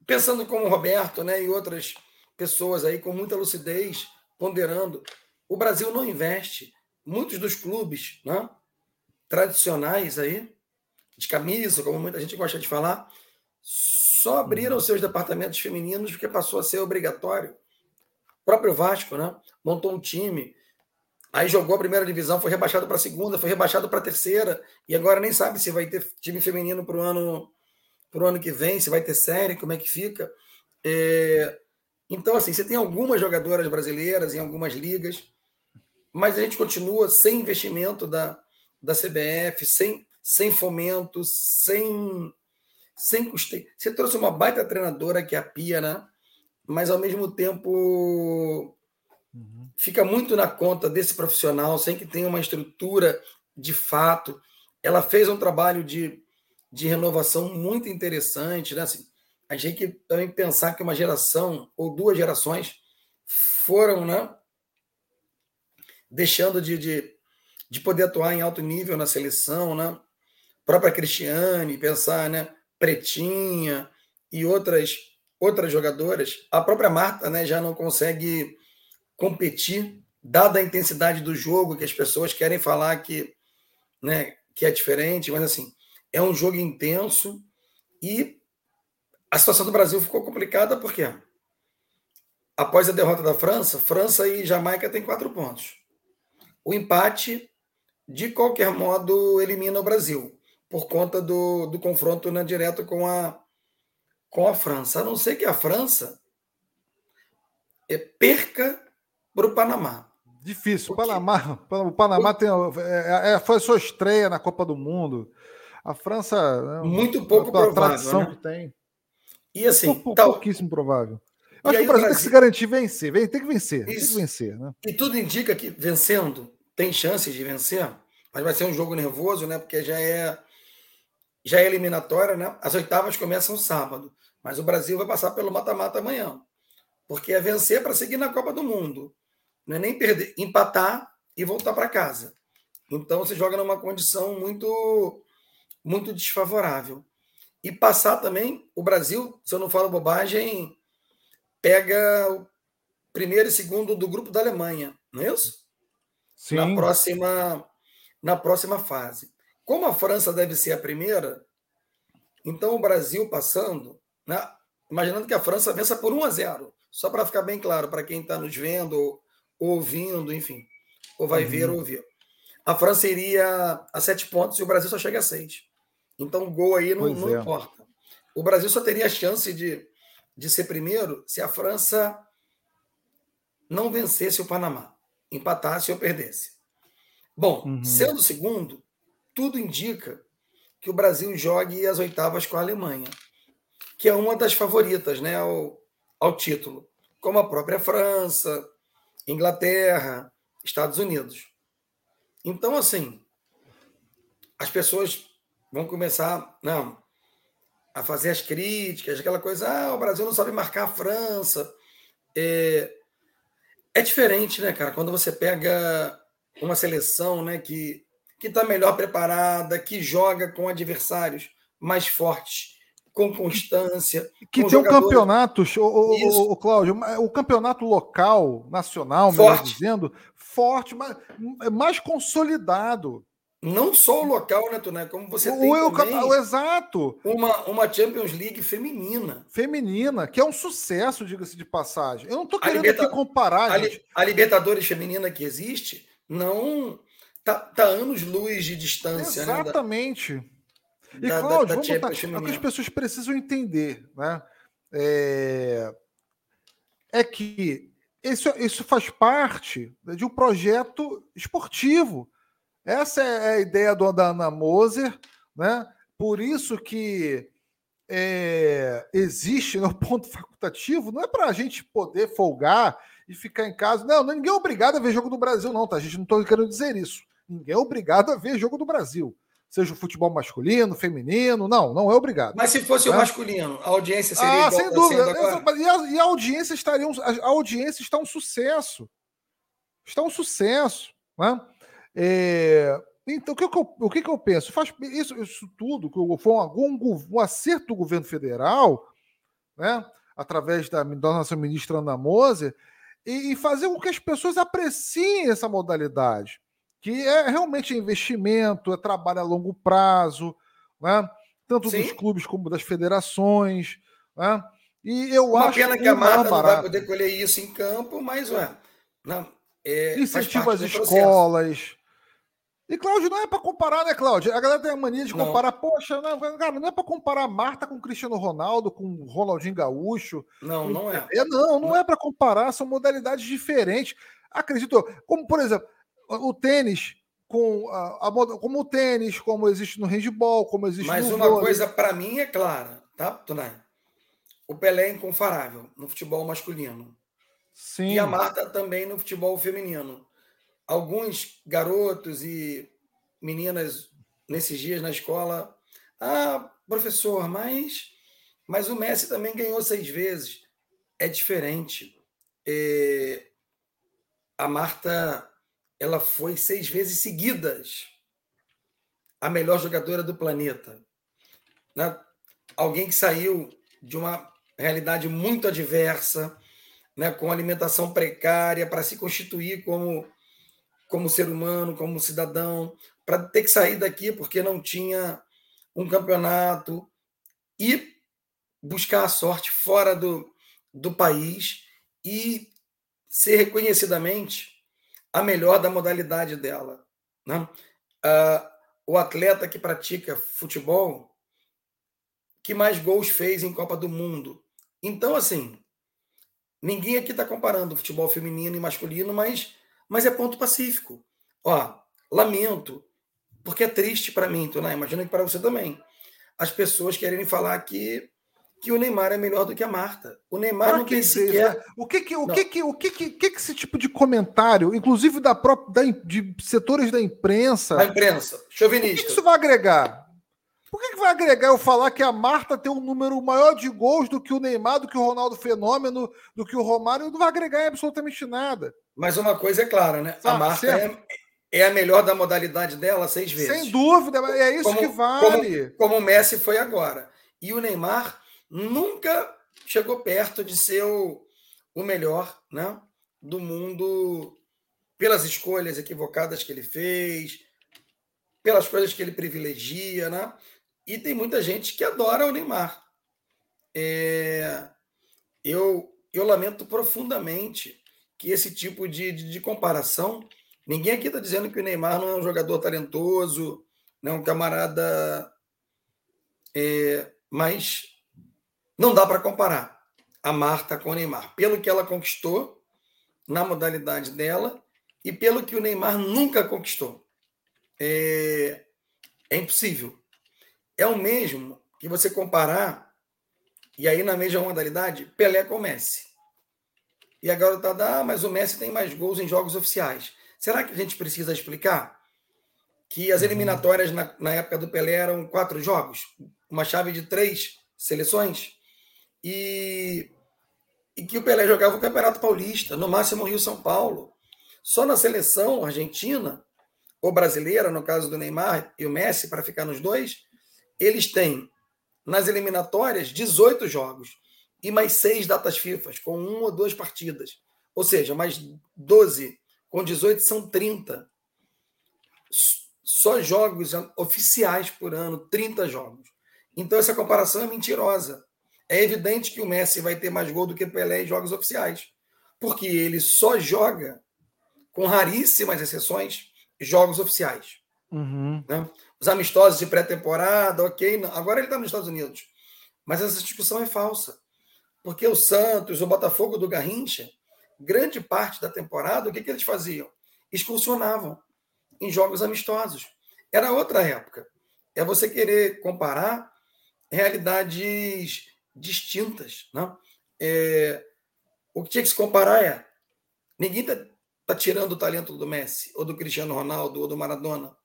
Pensando como o Roberto né, e outras pessoas aí com muita lucidez, ponderando, o Brasil não investe. Muitos dos clubes né, tradicionais aí, de camisa, como muita gente gosta de falar, só abriram uhum. seus departamentos femininos porque passou a ser obrigatório. O próprio Vasco, né? Montou um time, Aí jogou a primeira divisão, foi rebaixado para a segunda, foi rebaixado para a terceira, e agora nem sabe se vai ter time feminino para o ano, pro ano que vem, se vai ter série, como é que fica. É... Então, assim, você tem algumas jogadoras brasileiras em algumas ligas, mas a gente continua sem investimento da, da CBF, sem, sem fomento, sem, sem custeio. Você trouxe uma baita treinadora que é a Pia, né? Mas ao mesmo tempo Uhum. Fica muito na conta desse profissional, sem que tenha uma estrutura de fato. Ela fez um trabalho de, de renovação muito interessante. Né? Assim, a gente também pensar que uma geração ou duas gerações foram né, deixando de, de, de poder atuar em alto nível na seleção. Né? Própria Cristiane, pensar né, Pretinha e outras outras jogadoras. A própria Marta né, já não consegue competir, dada a intensidade do jogo, que as pessoas querem falar que, né, que é diferente, mas assim, é um jogo intenso e a situação do Brasil ficou complicada porque após a derrota da França, França e Jamaica têm quatro pontos. O empate, de qualquer modo, elimina o Brasil, por conta do, do confronto né, direto com a, com a França. A não ser que a França é, perca para o Panamá. Difícil. O Panamá, o Panamá tem, é, é, foi a sua estreia na Copa do Mundo. A França. Né, Muito pouco provável. tradição né? que tem. E assim. Pou, tal... Pouquíssimo provável. Acho que o Brasil tem que se garantir vencer. Tem que vencer. Tem que vencer né? E tudo indica que vencendo, tem chances de vencer, mas vai ser um jogo nervoso, né? Porque já é já é eliminatória, né? As oitavas começam sábado, mas o Brasil vai passar pelo mata-mata amanhã. Porque é vencer para seguir na Copa do Mundo. Não é nem perder, empatar e voltar para casa. Então você joga numa condição muito muito desfavorável. E passar também, o Brasil, se eu não falo bobagem, pega o primeiro e segundo do grupo da Alemanha, não é isso? Sim. Na próxima na próxima fase. Como a França deve ser a primeira, então o Brasil passando, né, imaginando que a França vença por 1 a 0, só para ficar bem claro para quem está nos vendo ou ouvindo, enfim, ou vai uhum. ver ou ouvir. a França iria a sete pontos e o Brasil só chega a seis. Então o gol aí não, não é. importa. O Brasil só teria a chance de, de ser primeiro se a França não vencesse o Panamá, empatasse ou perdesse. Bom, uhum. sendo segundo, tudo indica que o Brasil jogue as oitavas com a Alemanha, que é uma das favoritas né, ao, ao título, como a própria França, Inglaterra, Estados Unidos. Então, assim, as pessoas vão começar não, a fazer as críticas, aquela coisa, ah, o Brasil não sabe marcar a França. É, é diferente, né, cara? Quando você pega uma seleção né, que que está melhor preparada, que joga com adversários mais fortes, com constância. Que com tem um campeonato, o, o, Cláudio, o campeonato local, nacional, melhor dizendo, forte, mais, mais consolidado. Não só o local, né, Tuné? Como você tem o, também o, exato. Uma, uma Champions League feminina. Feminina, que é um sucesso, diga-se de passagem. Eu não estou querendo Liberta... aqui comparar. A, gente. a Libertadores feminina que existe não tá, tá anos luz de distância. Né, Exatamente. Né, da, e, Cláudio, da, da vamos botar, o que as pessoas precisam entender né? é, é que isso, isso faz parte de um projeto esportivo. Essa é a ideia do, da Ana Moser, né? por isso que é, existe no né, ponto facultativo, não é para a gente poder folgar e ficar em casa. Não, ninguém é obrigado a ver jogo do Brasil, não, tá? A gente não está querendo dizer isso. Ninguém é obrigado a ver jogo do Brasil. Seja o futebol masculino, feminino, não, não é obrigado. Mas se fosse né? o masculino, a audiência seria ah, sem dúvida. E a, e a, audiência estaria um, a audiência está um sucesso. Está um sucesso. Né? É, então, o que, eu, o que, eu penso? Faz isso, isso tudo, que foi um, um, um acerto do governo federal, né, através da, da nossa ministra Ana Moser, e, e fazer com que as pessoas apreciem essa modalidade que é realmente investimento, é trabalho a longo prazo, né? tanto Sim. dos clubes como das federações. Né? E eu Uma acho pena que a Marta não vai poder colher isso em campo, mas ué, não, é, Incentiva as escolas. E, Cláudio, não é para comparar, né, Cláudio? A galera tem a mania de comparar. Não. Poxa, não, cara, não é para comparar Marta com Cristiano Ronaldo, com Ronaldinho Gaúcho. Não, com... não é. é. Não, não, não é para comparar, são modalidades diferentes. Acredito, como por exemplo, o tênis com a, a, como o tênis, como existe no handball, como existe Mas no uma vôlei. coisa para mim é clara, tá, Tunay? O Pelé é incomparável no futebol masculino. Sim. E a Marta também no futebol feminino. Alguns garotos e meninas nesses dias na escola, ah, professor, mas mas o Messi também ganhou seis vezes. É diferente. É, a Marta ela foi seis vezes seguidas a melhor jogadora do planeta. Né? Alguém que saiu de uma realidade muito adversa, né? com alimentação precária, para se constituir como, como ser humano, como cidadão, para ter que sair daqui porque não tinha um campeonato e buscar a sorte fora do, do país e ser reconhecidamente a melhor da modalidade dela. Né? Uh, o atleta que pratica futebol que mais gols fez em Copa do Mundo. Então, assim, ninguém aqui está comparando futebol feminino e masculino, mas, mas é ponto pacífico. Ó, lamento, porque é triste para mim, né? imagina que para você também. As pessoas querem falar que que o Neymar é melhor do que a Marta. O Neymar não tem sequer. Né? O que que o que que o que que, que, esse tipo de comentário, inclusive da própria da, de setores da imprensa, da imprensa, chauvinista. O que, que isso vai agregar? Por que, que vai agregar eu falar que a Marta tem um número maior de gols do que o Neymar, do que o Ronaldo Fenômeno, do que o Romário? Não vai agregar absolutamente nada. Mas uma coisa é clara, né? a Marta é, é, a melhor da modalidade dela seis vezes. Sem dúvida, é isso como, que vale. Como, como o Messi foi agora. E o Neymar nunca chegou perto de ser o, o melhor né, do mundo pelas escolhas equivocadas que ele fez, pelas coisas que ele privilegia, né? E tem muita gente que adora o Neymar. É, eu, eu lamento profundamente que esse tipo de, de, de comparação Ninguém aqui está dizendo que o Neymar não é um jogador talentoso, não é um camarada. É, mas não dá para comparar a Marta com o Neymar. Pelo que ela conquistou na modalidade dela e pelo que o Neymar nunca conquistou. É, é impossível. É o mesmo que você comparar, e aí na mesma modalidade, Pelé com Messi. E a garotada, ah, mas o Messi tem mais gols em jogos oficiais. Será que a gente precisa explicar que as eliminatórias na, na época do Pelé eram quatro jogos? Uma chave de três seleções? E, e que o Pelé jogava o Campeonato Paulista, no máximo Rio-São Paulo. Só na seleção argentina, ou brasileira, no caso do Neymar e o Messi, para ficar nos dois, eles têm nas eliminatórias 18 jogos e mais seis datas FIFA, com uma ou duas partidas. Ou seja, mais 12 com 18 são 30. Só jogos oficiais por ano, 30 jogos. Então essa comparação é mentirosa. É evidente que o Messi vai ter mais gol do que o Pelé em jogos oficiais, porque ele só joga, com raríssimas exceções, jogos oficiais. Uhum. Né? Os amistosos de pré-temporada, ok. Não. Agora ele está nos Estados Unidos. Mas essa discussão é falsa. Porque o Santos, o Botafogo do Garrincha, grande parte da temporada, o que, que eles faziam? Excursionavam em jogos amistosos. Era outra época. É você querer comparar realidades distintas. Né? É, o que tinha que se comparar é: ninguém está tá tirando o talento do Messi, ou do Cristiano Ronaldo, ou do Maradona.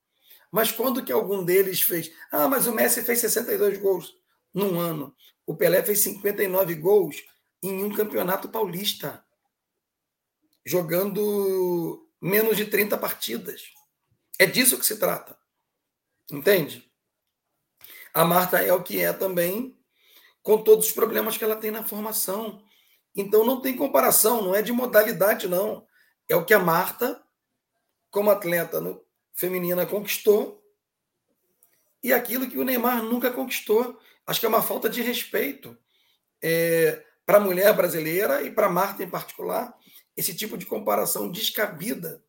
Mas quando que algum deles fez? Ah, mas o Messi fez 62 gols num ano. O Pelé fez 59 gols em um campeonato paulista, jogando menos de 30 partidas. É disso que se trata. Entende? A Marta é o que é também, com todos os problemas que ela tem na formação. Então não tem comparação, não é de modalidade, não. É o que a Marta, como atleta no, feminina conquistou e aquilo que o Neymar nunca conquistou. Acho que é uma falta de respeito é, para a mulher brasileira e para a Marta em particular, esse tipo de comparação descabida,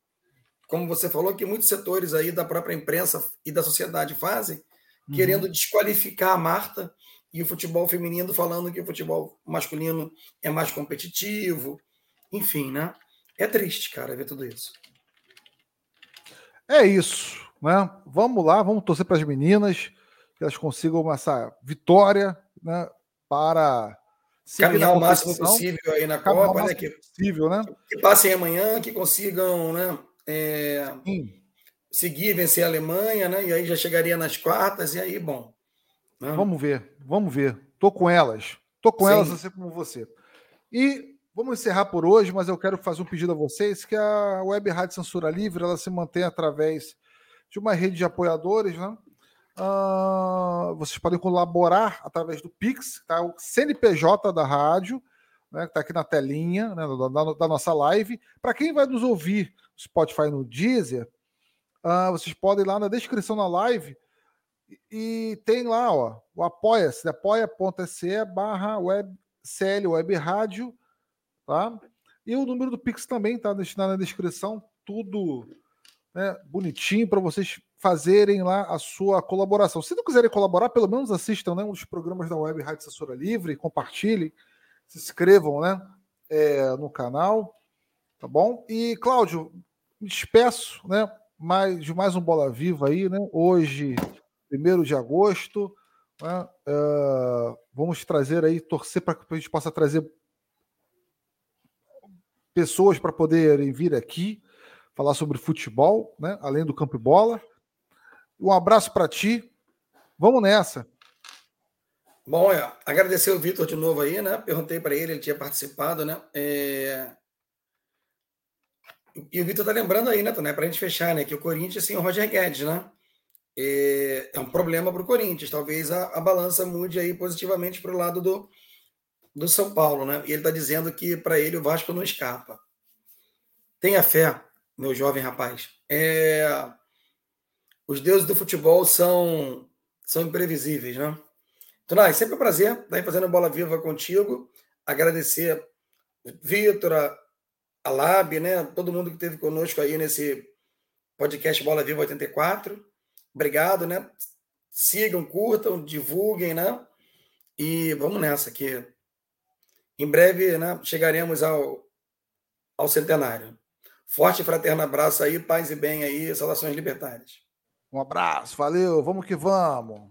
como você falou, que muitos setores aí da própria imprensa e da sociedade fazem, uhum. querendo desqualificar a Marta e o futebol feminino falando que o futebol masculino é mais competitivo. Enfim, né? É triste, cara, ver tudo isso. É isso, né? Vamos lá, vamos torcer para as meninas que elas consigam essa vitória, né? Para caminhar o máximo possível aí na Copa, né? Que, possível, né? Que passem amanhã, que consigam, né? É, seguir, vencer a Alemanha, né? E aí já chegaria nas quartas e aí, bom. Né? Vamos ver, vamos ver. Tô com elas, tô com Sim. elas assim como você. E Vamos encerrar por hoje, mas eu quero fazer um pedido a vocês que a Web Rádio Censura Livre ela se mantém através de uma rede de apoiadores, né? Uh, vocês podem colaborar através do Pix, tá? O CNPJ da rádio, né? Que está aqui na telinha né? da, da nossa live. Para quem vai nos ouvir no Spotify no Deezer, uh, vocês podem ir lá na descrição da live e tem lá, ó, o apoia-se, apoia.se barra web, CL Web Rádio tá? E o número do Pix também está destinado na descrição, tudo né, bonitinho para vocês fazerem lá a sua colaboração. Se não quiserem colaborar, pelo menos assistam né, um dos programas da Web Rádio Censura Livre, compartilhem, se inscrevam né, é, no canal, tá bom? E, Cláudio, me despeço né, mais, de mais um Bola Viva aí, né? Hoje, 1 de agosto, né, uh, vamos trazer aí, torcer para que a gente possa trazer pessoas para poderem vir aqui falar sobre futebol, né? além do campo e bola. Um abraço para ti. Vamos nessa. Bom, é, agradecer o Vitor de novo aí, né? Perguntei para ele, ele tinha participado, né? É... E o Vitor tá lembrando aí, né, para a gente fechar, né? Que o Corinthians sem o Roger Guedes, né? É, é um problema para o Corinthians. Talvez a, a balança mude aí positivamente para o lado do, do São Paulo, né? E ele está dizendo que para ele o Vasco não escapa. Tenha fé, meu jovem rapaz. É... Os deuses do futebol são, são imprevisíveis, né? Tunai, sempre um prazer estar fazendo bola viva contigo. Agradecer Vitor, a, a Lab, né? Todo mundo que esteve conosco aí nesse, podcast Bola Viva 84. Obrigado, né? Sigam, curtam, divulguem, né? E vamos nessa aqui. Em breve, né, chegaremos ao, ao centenário. Forte e fraterno abraço aí, paz e bem aí, saudações libertárias. Um abraço, valeu, vamos que vamos.